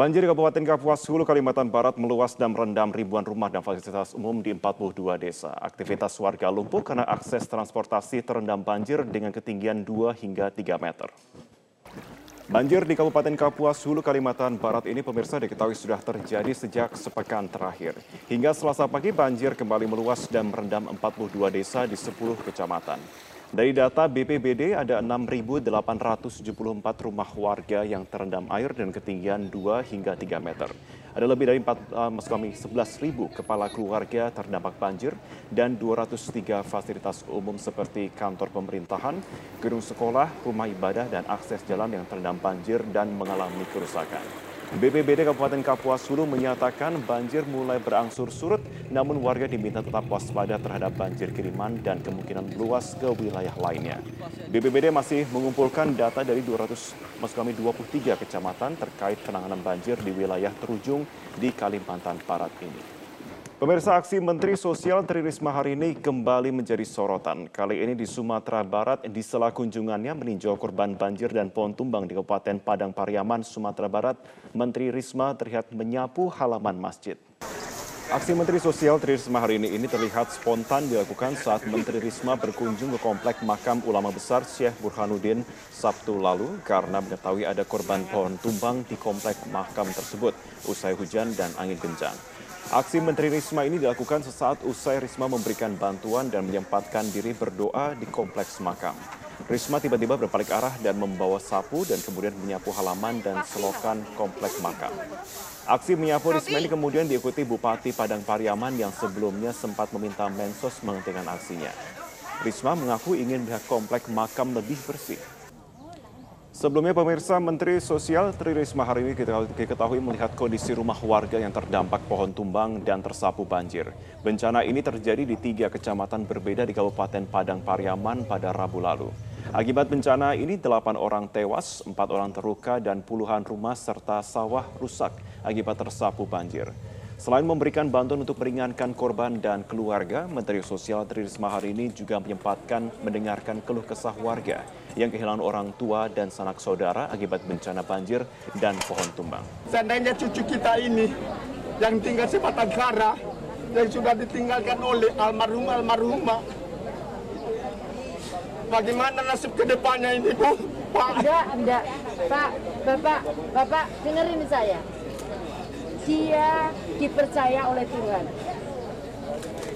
Banjir di Kabupaten Kapuas Hulu, Kalimantan Barat meluas dan merendam ribuan rumah dan fasilitas umum di 42 desa. Aktivitas warga lumpuh karena akses transportasi terendam banjir dengan ketinggian 2 hingga 3 meter. Banjir di Kabupaten Kapuas Hulu, Kalimantan Barat ini pemirsa diketahui sudah terjadi sejak sepekan terakhir. Hingga selasa pagi banjir kembali meluas dan merendam 42 desa di 10 kecamatan. Dari data BPBD ada 6.874 rumah warga yang terendam air dan ketinggian 2 hingga 3 meter. Ada lebih dari 4, uh, kami 11.000 kepala keluarga terdampak banjir dan 203 fasilitas umum seperti kantor pemerintahan, gedung sekolah, rumah ibadah, dan akses jalan yang terendam banjir dan mengalami kerusakan. BPBD Kabupaten Kapuas Hulu menyatakan banjir mulai berangsur surut, namun warga diminta tetap waspada terhadap banjir kiriman dan kemungkinan meluas ke wilayah lainnya. BPBD masih mengumpulkan data dari 200, maksud kami 23 kecamatan terkait penanganan banjir di wilayah terujung di Kalimantan Barat ini. Pemirsa aksi Menteri Sosial Tri Risma hari ini kembali menjadi sorotan. Kali ini di Sumatera Barat, di sela kunjungannya meninjau korban banjir dan pohon tumbang di Kabupaten Padang Pariaman, Sumatera Barat, Menteri Risma terlihat menyapu halaman masjid. Aksi Menteri Sosial Tri Risma hari ini, ini terlihat spontan dilakukan saat Menteri Risma berkunjung ke komplek makam ulama besar Syekh Burhanuddin Sabtu lalu karena mengetahui ada korban pohon tumbang di komplek makam tersebut usai hujan dan angin kencang. Aksi Menteri Risma ini dilakukan sesaat usai Risma memberikan bantuan dan menyempatkan diri berdoa di kompleks makam. Risma tiba-tiba berbalik arah dan membawa sapu dan kemudian menyapu halaman dan selokan kompleks makam. Aksi menyapu Risma ini kemudian diikuti Bupati Padang Pariaman yang sebelumnya sempat meminta Mensos menghentikan aksinya. Risma mengaku ingin melihat kompleks makam lebih bersih. Sebelumnya pemirsa Menteri Sosial Tri Risma hari ini kita diketahui melihat kondisi rumah warga yang terdampak pohon tumbang dan tersapu banjir. Bencana ini terjadi di tiga kecamatan berbeda di Kabupaten Padang Pariaman pada Rabu lalu. Akibat bencana ini delapan orang tewas, empat orang terluka dan puluhan rumah serta sawah rusak akibat tersapu banjir. Selain memberikan bantuan untuk meringankan korban dan keluarga, Menteri Sosial Tri Risma hari ini juga menyempatkan mendengarkan keluh kesah warga yang kehilangan orang tua dan sanak saudara akibat bencana banjir dan pohon tumbang. Seandainya cucu kita ini yang tinggal sebatang kara yang sudah ditinggalkan oleh almarhum-almarhumah, bagaimana nasib ke depannya ini, Bu? Pak. Enggak, enggak. Pak, Bapak, Bapak dengerin saya dia dipercaya oleh Tuhan.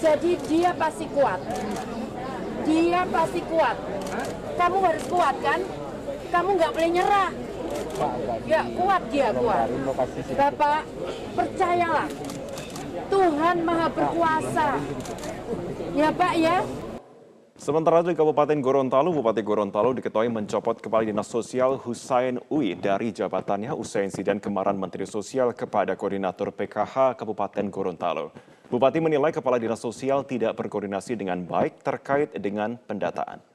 Jadi dia pasti kuat. Dia pasti kuat. Kamu harus kuat kan? Kamu nggak boleh nyerah. Ya kuat dia kuat. Bapak percayalah. Tuhan maha berkuasa. Ya Pak ya. Sementara itu di Kabupaten Gorontalo, Bupati Gorontalo diketahui mencopot Kepala Dinas Sosial Husain Ui dari jabatannya usai insiden kemarahan Menteri Sosial kepada Koordinator PKH Kabupaten Gorontalo. Bupati menilai Kepala Dinas Sosial tidak berkoordinasi dengan baik terkait dengan pendataan.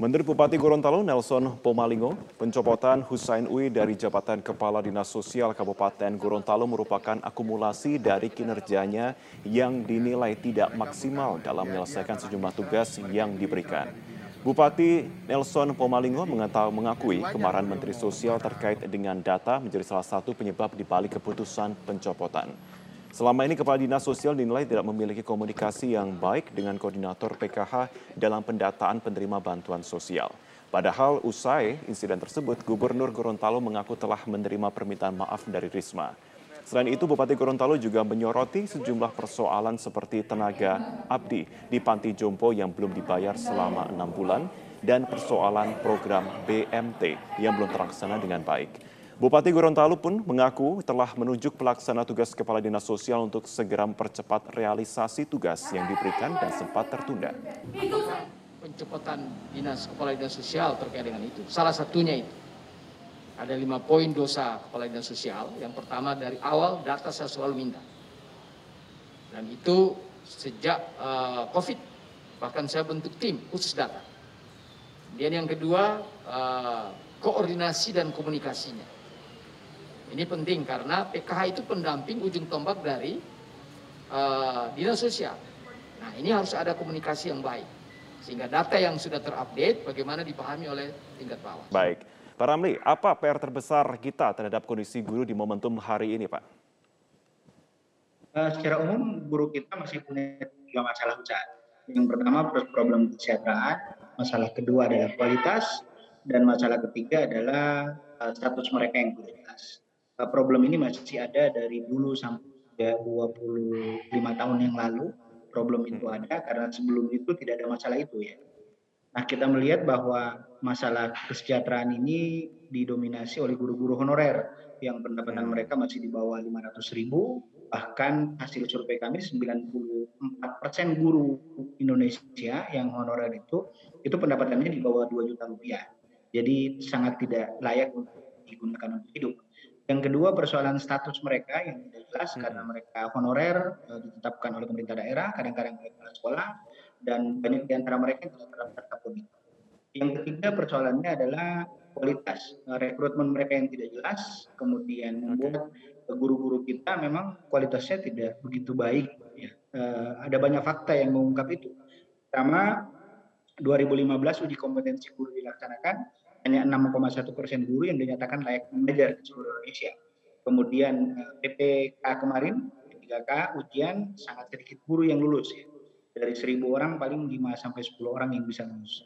Menurut Bupati Gorontalo Nelson Pomalingo, pencopotan Husain Ui dari jabatan Kepala Dinas Sosial Kabupaten Gorontalo merupakan akumulasi dari kinerjanya yang dinilai tidak maksimal dalam menyelesaikan sejumlah tugas yang diberikan. Bupati Nelson Pomalingo mengakui kemarahan Menteri Sosial terkait dengan data menjadi salah satu penyebab dibalik keputusan pencopotan. Selama ini Kepala Dinas Sosial dinilai tidak memiliki komunikasi yang baik dengan koordinator PKH dalam pendataan penerima bantuan sosial. Padahal usai insiden tersebut, Gubernur Gorontalo mengaku telah menerima permintaan maaf dari Risma. Selain itu, Bupati Gorontalo juga menyoroti sejumlah persoalan seperti tenaga abdi di Panti Jompo yang belum dibayar selama enam bulan dan persoalan program BMT yang belum terlaksana dengan baik. Bupati Gorontalo pun mengaku telah menunjuk pelaksana tugas Kepala Dinas Sosial untuk segera mempercepat realisasi tugas yang diberikan dan sempat tertunda. Pencepotan Dinas Kepala Dinas Sosial terkait dengan itu. Salah satunya itu. Ada lima poin dosa Kepala Dinas Sosial. Yang pertama dari awal data saya selalu minta. Dan itu sejak uh, COVID. Bahkan saya bentuk tim khusus data. Dan yang kedua, uh, koordinasi dan komunikasinya ini penting karena PKH itu pendamping ujung tombak dari uh, dinas sosial. Nah ini harus ada komunikasi yang baik. Sehingga data yang sudah terupdate bagaimana dipahami oleh tingkat bawah. Baik. Pak Ramli, apa PR terbesar kita terhadap kondisi guru di momentum hari ini, Pak? Uh, secara umum guru kita masih punya tiga masalah besar. Yang pertama problem kesejahteraan, masalah kedua adalah kualitas, dan masalah ketiga adalah uh, status mereka yang. Uh, problem ini masih ada dari dulu sampai 25 tahun yang lalu. Problem itu ada karena sebelum itu tidak ada masalah itu ya. Nah kita melihat bahwa masalah kesejahteraan ini didominasi oleh guru-guru honorer yang pendapatan mereka masih di bawah 500 ribu, bahkan hasil survei kami 94 persen guru Indonesia yang honorer itu itu pendapatannya di bawah 2 juta rupiah. Jadi sangat tidak layak untuk digunakan untuk hidup. Yang kedua persoalan status mereka yang tidak jelas hmm. karena mereka honorer eh, ditetapkan oleh pemerintah daerah, kadang-kadang oleh kepala sekolah dan banyak di antara mereka yang tidak terdaftar politik. Yang ketiga persoalannya adalah kualitas eh, rekrutmen mereka yang tidak jelas, kemudian membuat guru-guru kita memang kualitasnya tidak begitu baik. Ya. Uh, ada banyak fakta yang mengungkap itu. Pertama, 2015 uji kompetensi guru dilaksanakan, hanya 6,1 persen guru yang dinyatakan layak mengajar di seluruh Indonesia. Kemudian eh, PPK kemarin, P3K ujian sangat sedikit guru yang lulus. Ya. Dari 1000 orang paling 5 sampai 10 orang yang bisa lulus.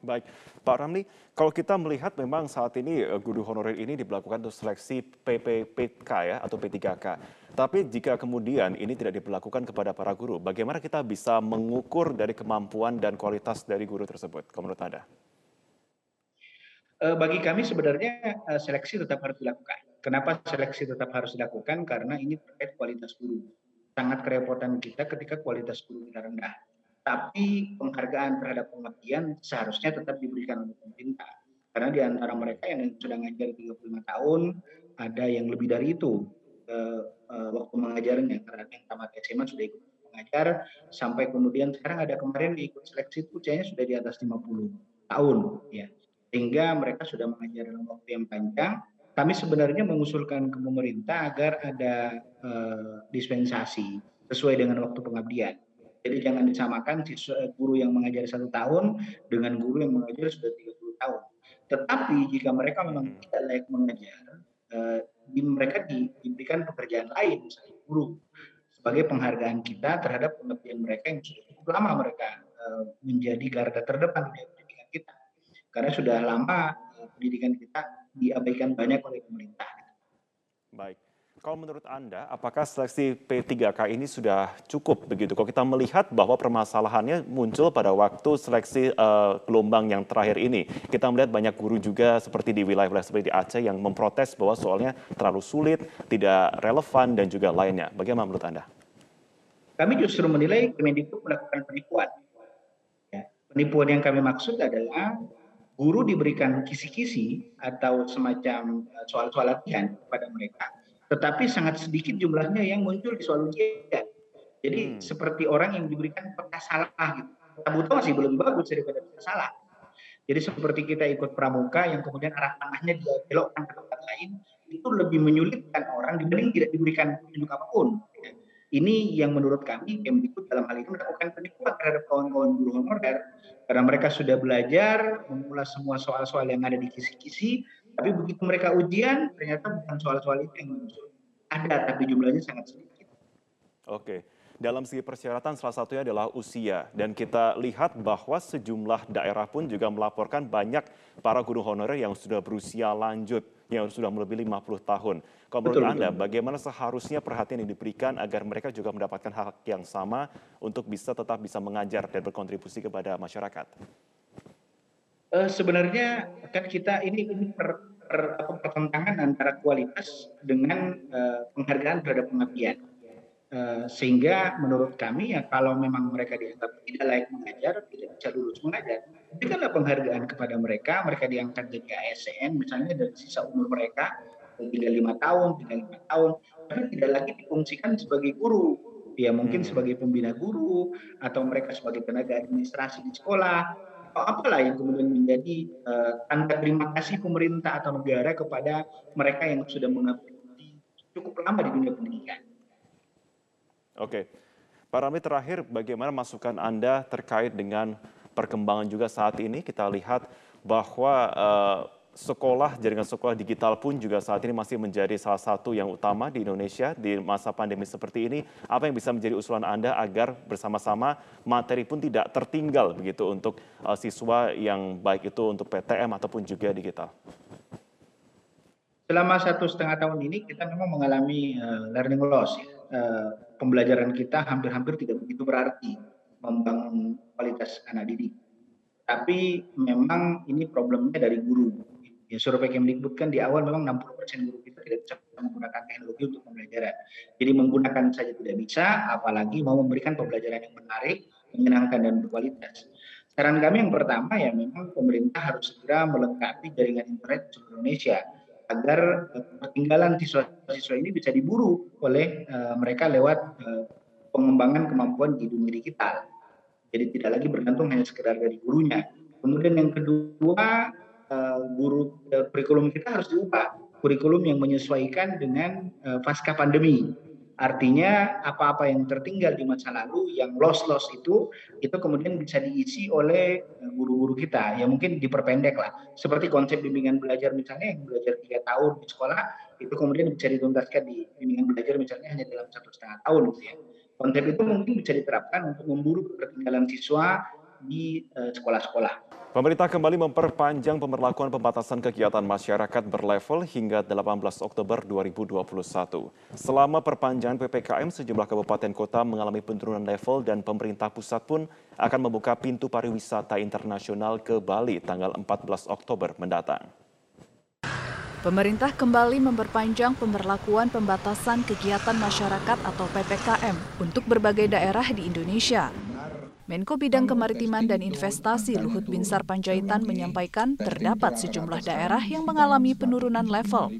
Baik, Pak Ramli, kalau kita melihat memang saat ini eh, guru honorer ini diberlakukan untuk seleksi PPPK ya atau P3K. Tapi jika kemudian ini tidak diberlakukan kepada para guru, bagaimana kita bisa mengukur dari kemampuan dan kualitas dari guru tersebut, menurut Anda? Eh, bagi kami sebenarnya eh, seleksi tetap harus dilakukan. Kenapa seleksi tetap harus dilakukan? Karena ini terkait kualitas guru. Sangat kerepotan kita ketika kualitas guru kita rendah tapi penghargaan terhadap pengabdian seharusnya tetap diberikan oleh pemerintah. Karena di antara mereka yang sudah ngajar 35 tahun, ada yang lebih dari itu uh, uh, waktu mengajarnya. Karena yang tamat SMA sudah ikut mengajar, sampai kemudian sekarang ada kemarin ikut seleksi itu usianya sudah di atas 50 tahun. ya Sehingga mereka sudah mengajar dalam waktu yang panjang. Kami sebenarnya mengusulkan ke pemerintah agar ada uh, dispensasi sesuai dengan waktu pengabdian jadi jangan disamakan siswa eh, guru yang mengajar satu tahun dengan guru yang mengajar sudah 30 tahun. Tetapi jika mereka memang hmm. tidak layak mengajar, eh, di, mereka di, diberikan pekerjaan lain, misalnya guru, sebagai penghargaan kita terhadap pengabdian mereka yang sudah cukup lama mereka eh, menjadi garda terdepan di. Karena sudah lama eh, pendidikan kita diabaikan banyak oleh pemerintah. Baik. Kalau menurut Anda, apakah seleksi P3K ini sudah cukup begitu? Kalau kita melihat bahwa permasalahannya muncul pada waktu seleksi uh, gelombang yang terakhir ini, kita melihat banyak guru juga seperti di wilayah-wilayah seperti di Aceh yang memprotes bahwa soalnya terlalu sulit, tidak relevan, dan juga lainnya. Bagaimana menurut Anda? Kami justru menilai Kemendikbud melakukan penipuan. Ya, penipuan yang kami maksud adalah guru diberikan kisi-kisi atau semacam eh, soal-soal latihan kepada mereka tetapi sangat sedikit jumlahnya yang muncul di soal ujian. Jadi hmm. seperti orang yang diberikan peta salah gitu. Peta buta masih belum bagus daripada peta salah. Jadi seperti kita ikut pramuka yang kemudian arah tanahnya dia belokkan ke tempat lain, itu lebih menyulitkan orang dibanding tidak diberikan petunjuk apa pun. Ini yang menurut kami Kemdikbud dalam hal ini melakukan penipuan terhadap kawan-kawan guru honorer karena mereka sudah belajar mengulas semua soal-soal yang ada di kisi-kisi tapi begitu mereka ujian, ternyata bukan soal-soal itu yang muncul. Ada, tapi jumlahnya sangat sedikit. Oke. Dalam segi persyaratan salah satunya adalah usia. Dan kita lihat bahwa sejumlah daerah pun juga melaporkan banyak para guru honorer yang sudah berusia lanjut, yang sudah melebihi 50 tahun. Kalau menurut betul, Anda, betul. bagaimana seharusnya perhatian yang diberikan agar mereka juga mendapatkan hak yang sama untuk bisa tetap bisa mengajar dan berkontribusi kepada masyarakat? Uh, sebenarnya kan kita ini ini per, per, apa, pertentangan antara kualitas dengan uh, penghargaan terhadap pengabdian. Uh, sehingga menurut kami ya kalau memang mereka dianggap tidak layak mengajar, tidak bisa lulus mengajar, berikanlah penghargaan kepada mereka, mereka diangkat jadi ASN misalnya dari sisa umur mereka tinggal lima tahun, tinggal lima tahun, tapi tidak lagi difungsikan sebagai guru, ya mungkin hmm. sebagai pembina guru atau mereka sebagai tenaga administrasi di sekolah atau apalah yang kemudian menjadi uh, tanda terima kasih pemerintah atau negara kepada mereka yang sudah mengabdi cukup lama di dunia pendidikan. Oke, Pak Rami terakhir bagaimana masukan Anda terkait dengan perkembangan juga saat ini kita lihat bahwa uh, sekolah, jaringan sekolah digital pun juga saat ini masih menjadi salah satu yang utama di Indonesia di masa pandemi seperti ini. Apa yang bisa menjadi usulan Anda agar bersama-sama materi pun tidak tertinggal begitu untuk uh, siswa yang baik itu untuk PTM ataupun juga digital? Selama satu setengah tahun ini kita memang mengalami uh, learning loss. Uh, pembelajaran kita hampir-hampir tidak begitu berarti membangun kualitas anak didik. Tapi memang ini problemnya dari guru ya survei Kemdikbud kan di awal memang 60% guru kita tidak bisa menggunakan teknologi untuk pembelajaran. Jadi menggunakan saja tidak bisa, apalagi mau memberikan pembelajaran yang menarik, menyenangkan dan berkualitas. Saran kami yang pertama ya memang pemerintah harus segera melengkapi jaringan internet di Indonesia agar eh, ketinggalan siswa-siswa ini bisa diburu oleh uh, mereka lewat uh, pengembangan kemampuan di dunia digital. Jadi tidak lagi bergantung hanya sekedar dari gurunya. Kemudian yang kedua uh, guru uh, kurikulum kita harus diubah kurikulum yang menyesuaikan dengan uh, pasca pandemi. Artinya apa-apa yang tertinggal di masa lalu yang loss-loss itu itu kemudian bisa diisi oleh guru-guru kita ya mungkin diperpendek lah. Seperti konsep bimbingan belajar misalnya yang belajar tiga tahun di sekolah itu kemudian bisa dituntaskan di bimbingan belajar misalnya hanya dalam satu setengah tahun gitu ya. Konsep itu mungkin bisa diterapkan untuk memburu ketertinggalan siswa di sekolah-sekolah Pemerintah kembali memperpanjang pemberlakuan pembatasan kegiatan masyarakat berlevel hingga 18 Oktober 2021. Selama perpanjangan PPKM, sejumlah kabupaten kota mengalami penurunan level dan pemerintah pusat pun akan membuka pintu pariwisata internasional ke Bali tanggal 14 Oktober mendatang. Pemerintah kembali memperpanjang pemberlakuan pembatasan kegiatan masyarakat atau PPKM untuk berbagai daerah di Indonesia. Menko Bidang Kemaritiman dan Investasi Luhut Binsar Panjaitan menyampaikan terdapat sejumlah daerah yang mengalami penurunan level.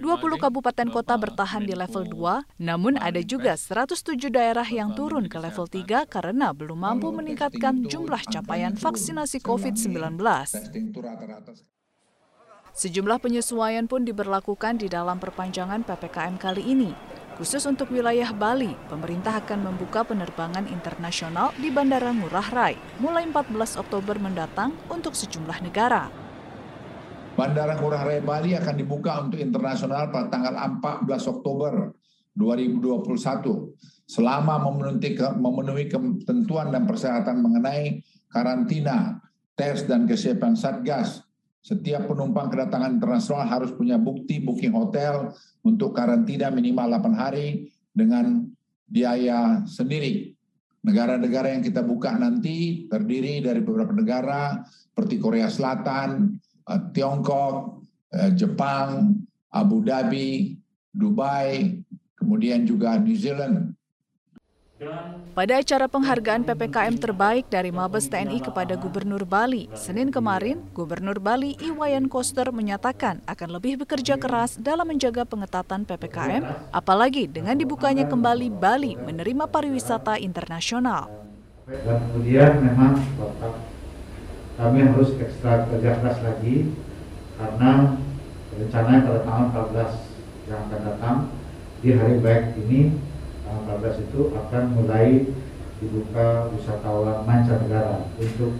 20 kabupaten kota bertahan di level 2, namun ada juga 107 daerah yang turun ke level 3 karena belum mampu meningkatkan jumlah capaian vaksinasi COVID-19. Sejumlah penyesuaian pun diberlakukan di dalam perpanjangan PPKM kali ini. Khusus untuk wilayah Bali, pemerintah akan membuka penerbangan internasional di Bandara Ngurah Rai mulai 14 Oktober mendatang untuk sejumlah negara. Bandara Ngurah Rai Bali akan dibuka untuk internasional pada tanggal 14 Oktober 2021 selama memenuhi, memenuhi ketentuan dan persyaratan mengenai karantina, tes dan kesiapan Satgas setiap penumpang kedatangan internasional harus punya bukti booking hotel untuk karantina minimal 8 hari dengan biaya sendiri. Negara-negara yang kita buka nanti terdiri dari beberapa negara seperti Korea Selatan, eh, Tiongkok, eh, Jepang, Abu Dhabi, Dubai, kemudian juga New Zealand. Pada acara penghargaan PPKM terbaik dari Mabes TNI kepada Gubernur Bali, Senin kemarin, Gubernur Bali Iwayan Koster menyatakan akan lebih bekerja keras dalam menjaga pengetatan PPKM, apalagi dengan dibukanya kembali Bali menerima pariwisata internasional. Dan kemudian memang kami harus ekstra kerja keras lagi karena rencananya pada tanggal 14 yang akan datang di hari baik ini tanggal 14 itu akan mulai dibuka wisatawan mancanegara untuk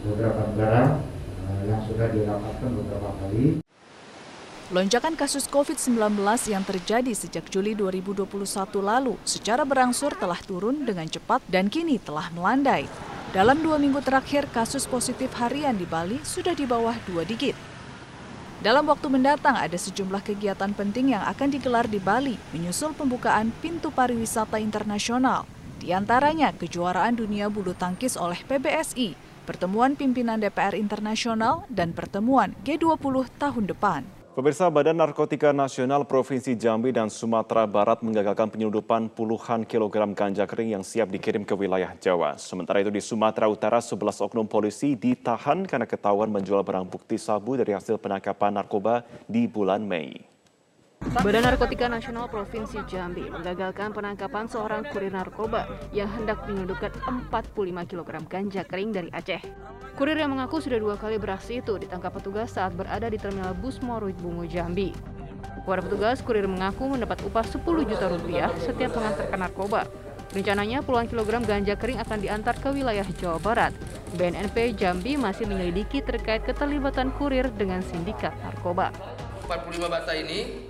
beberapa negara uh, yang sudah dirapatkan beberapa kali. Lonjakan kasus COVID-19 yang terjadi sejak Juli 2021 lalu secara berangsur telah turun dengan cepat dan kini telah melandai. Dalam dua minggu terakhir, kasus positif harian di Bali sudah di bawah dua digit. Dalam waktu mendatang ada sejumlah kegiatan penting yang akan digelar di Bali menyusul pembukaan pintu pariwisata internasional. Di antaranya kejuaraan dunia bulu tangkis oleh PBSI, pertemuan pimpinan DPR internasional, dan pertemuan G20 tahun depan. Pemirsa Badan Narkotika Nasional Provinsi Jambi dan Sumatera Barat menggagalkan penyeludupan puluhan kilogram ganja kering yang siap dikirim ke wilayah Jawa. Sementara itu di Sumatera Utara, 11 oknum polisi ditahan karena ketahuan menjual barang bukti sabu dari hasil penangkapan narkoba di bulan Mei. Badan Narkotika Nasional Provinsi Jambi menggagalkan penangkapan seorang kurir narkoba yang hendak menyelundupkan 45 kg ganja kering dari Aceh. Kurir yang mengaku sudah dua kali beraksi itu ditangkap petugas saat berada di terminal bus Moruit Bungu Jambi. Kepada petugas, kurir mengaku mendapat upah 10 juta rupiah setiap mengantarkan narkoba. Rencananya puluhan kilogram ganja kering akan diantar ke wilayah Jawa Barat. BNNP Jambi masih menyelidiki terkait keterlibatan kurir dengan sindikat narkoba. 45 bata ini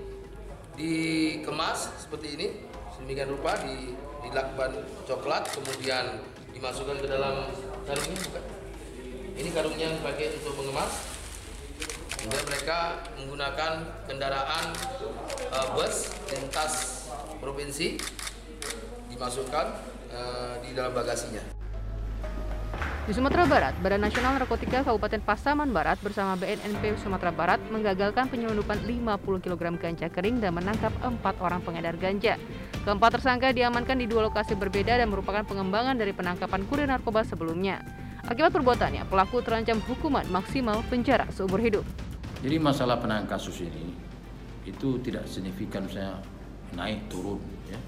dikemas seperti ini, sedemikian rupa di, dilakban coklat, kemudian dimasukkan ke dalam karung ini bukan? Ini karungnya yang dipakai untuk mengemas. Kemudian mereka menggunakan kendaraan uh, bus lintas provinsi dimasukkan uh, di dalam bagasinya. Di Sumatera Barat, Badan Nasional Narkotika Kabupaten Pasaman Barat bersama BNNP Sumatera Barat menggagalkan penyelundupan 50 kg ganja kering dan menangkap empat orang pengedar ganja. Keempat tersangka diamankan di dua lokasi berbeda dan merupakan pengembangan dari penangkapan kurir narkoba sebelumnya. Akibat perbuatannya, pelaku terancam hukuman maksimal penjara seumur hidup. Jadi masalah penanganan kasus ini itu tidak signifikan saya naik turun ya.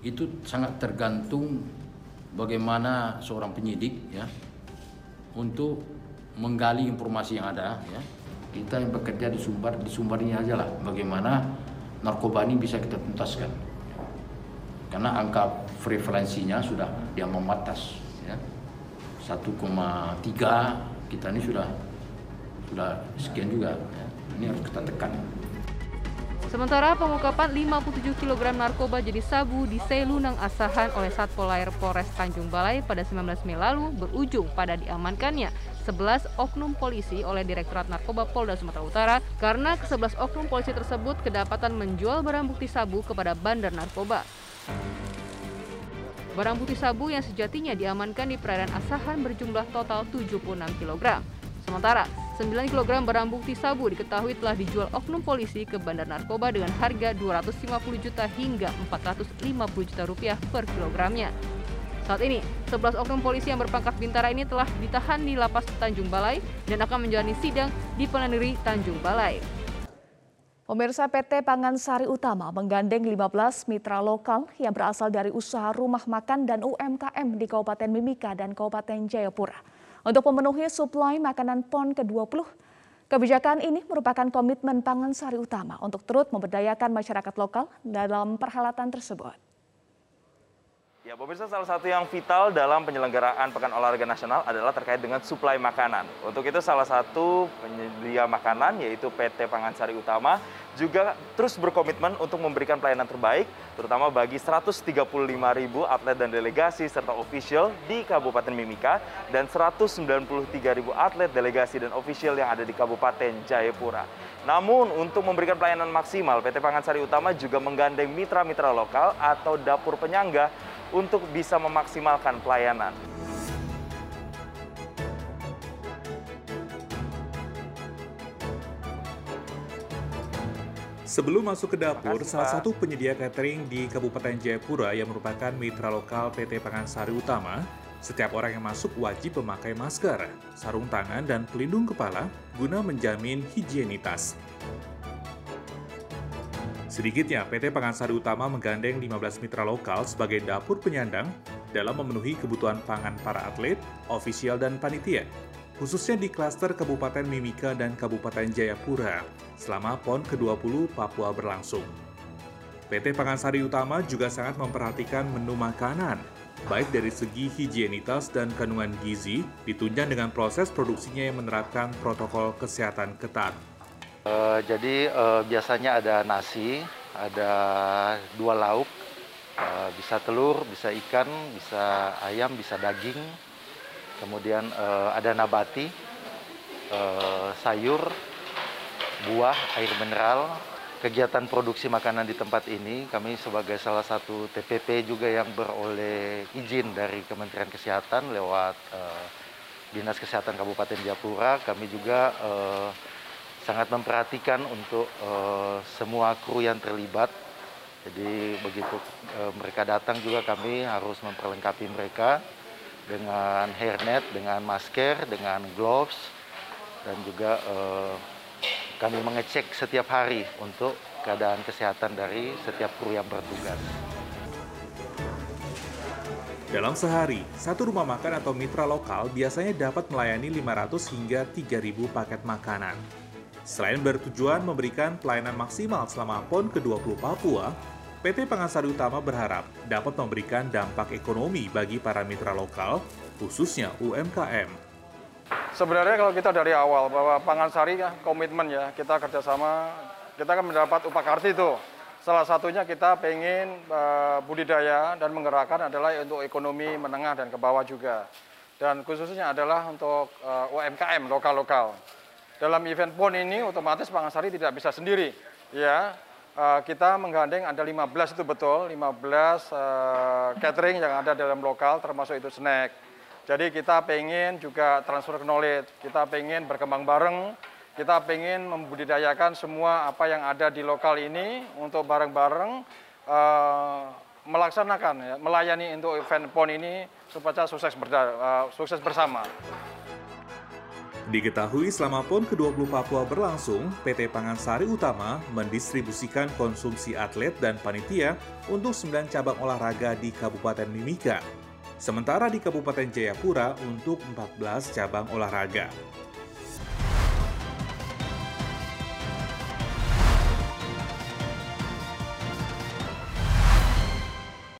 Itu sangat tergantung bagaimana seorang penyidik ya untuk menggali informasi yang ada ya. Kita yang bekerja di sumber di sumbernya aja lah bagaimana narkoba ini bisa kita tuntaskan. Karena angka prevalensinya sudah dia mematas ya. 1,3 kita ini sudah sudah sekian juga. Ya. Ini harus kita tekan. Sementara pengungkapan 57 kg narkoba jenis sabu di Selunang Asahan oleh Satpol Air Polres Tanjung Balai pada 19 Mei lalu berujung pada diamankannya 11 oknum polisi oleh Direktorat Narkoba Polda Sumatera Utara karena ke-11 oknum polisi tersebut kedapatan menjual barang bukti sabu kepada bandar narkoba. Barang bukti sabu yang sejatinya diamankan di perairan Asahan berjumlah total 76 kg. Sementara 9 kg barang bukti sabu diketahui telah dijual oknum polisi ke bandar narkoba dengan harga 250 juta hingga 450 juta rupiah per kilogramnya. Saat ini, 11 oknum polisi yang berpangkat bintara ini telah ditahan di lapas Tanjung Balai dan akan menjalani sidang di Pengadilan Tanjung Balai. Pemirsa PT Pangan Sari Utama menggandeng 15 mitra lokal yang berasal dari usaha rumah makan dan UMKM di Kabupaten Mimika dan Kabupaten Jayapura untuk memenuhi suplai makanan PON ke-20. Kebijakan ini merupakan komitmen Pangan Sari Utama untuk terus memberdayakan masyarakat lokal dalam perhelatan tersebut. Ya, pemirsa salah satu yang vital dalam penyelenggaraan Pekan Olahraga Nasional adalah terkait dengan suplai makanan. Untuk itu salah satu penyedia makanan yaitu PT Pangan Sari Utama juga terus berkomitmen untuk memberikan pelayanan terbaik terutama bagi 135 ribu atlet dan delegasi serta official di Kabupaten Mimika dan 193 ribu atlet, delegasi dan official yang ada di Kabupaten Jayapura. Namun untuk memberikan pelayanan maksimal, PT Pangan Sari Utama juga menggandeng mitra-mitra lokal atau dapur penyangga untuk bisa memaksimalkan pelayanan. Sebelum masuk ke dapur, Makasih, salah satu penyedia catering di Kabupaten Jayapura yang merupakan mitra lokal PT Pangansari Utama, setiap orang yang masuk wajib memakai masker, sarung tangan, dan pelindung kepala guna menjamin higienitas. Sedikitnya, PT Pangansari Utama menggandeng 15 mitra lokal sebagai dapur penyandang dalam memenuhi kebutuhan pangan para atlet, ofisial, dan panitia, khususnya di klaster Kabupaten Mimika dan Kabupaten Jayapura selama PON ke-20 Papua berlangsung. PT Pangansari Utama juga sangat memperhatikan menu makanan, baik dari segi higienitas dan kandungan gizi, ditunjang dengan proses produksinya yang menerapkan protokol kesehatan ketat. Uh, jadi uh, biasanya ada nasi, ada dua lauk, uh, bisa telur, bisa ikan, bisa ayam, bisa daging. Kemudian uh, ada nabati, uh, sayur, buah, air mineral. Kegiatan produksi makanan di tempat ini kami sebagai salah satu TPP juga yang beroleh izin dari Kementerian Kesehatan lewat uh, Dinas Kesehatan Kabupaten Japura. Kami juga uh, sangat memperhatikan untuk uh, semua kru yang terlibat. Jadi begitu uh, mereka datang juga kami harus memperlengkapi mereka dengan hairnet, dengan masker, dengan gloves, dan juga uh, kami mengecek setiap hari untuk keadaan kesehatan dari setiap kru yang bertugas. Dalam sehari, satu rumah makan atau mitra lokal biasanya dapat melayani 500 hingga 3.000 paket makanan. Selain bertujuan memberikan pelayanan maksimal selama PON ke-20 Papua, PT Pangansari Utama berharap dapat memberikan dampak ekonomi bagi para mitra lokal, khususnya UMKM. Sebenarnya kalau kita dari awal bahwa Pangansari ya komitmen ya kita kerjasama kita kan mendapat upah karti itu. Salah satunya kita pengen uh, budidaya dan menggerakkan adalah untuk ekonomi menengah dan ke bawah juga. Dan khususnya adalah untuk uh, UMKM lokal-lokal. Dalam event PON ini otomatis Pangansari tidak bisa sendiri. Ya, uh, kita menggandeng ada 15 itu betul, 15 uh, catering yang ada dalam lokal termasuk itu snack. Jadi kita pengen juga transfer knowledge, kita pengen berkembang bareng, kita pengen membudidayakan semua apa yang ada di lokal ini untuk bareng-bareng uh, melaksanakan, ya, melayani untuk event PON ini supaya sukses, uh, sukses bersama. Diketahui selama PON ke-20 Papua berlangsung, PT Pangansari Utama mendistribusikan konsumsi atlet dan panitia untuk 9 cabang olahraga di Kabupaten Mimika. Sementara di Kabupaten Jayapura untuk 14 cabang olahraga.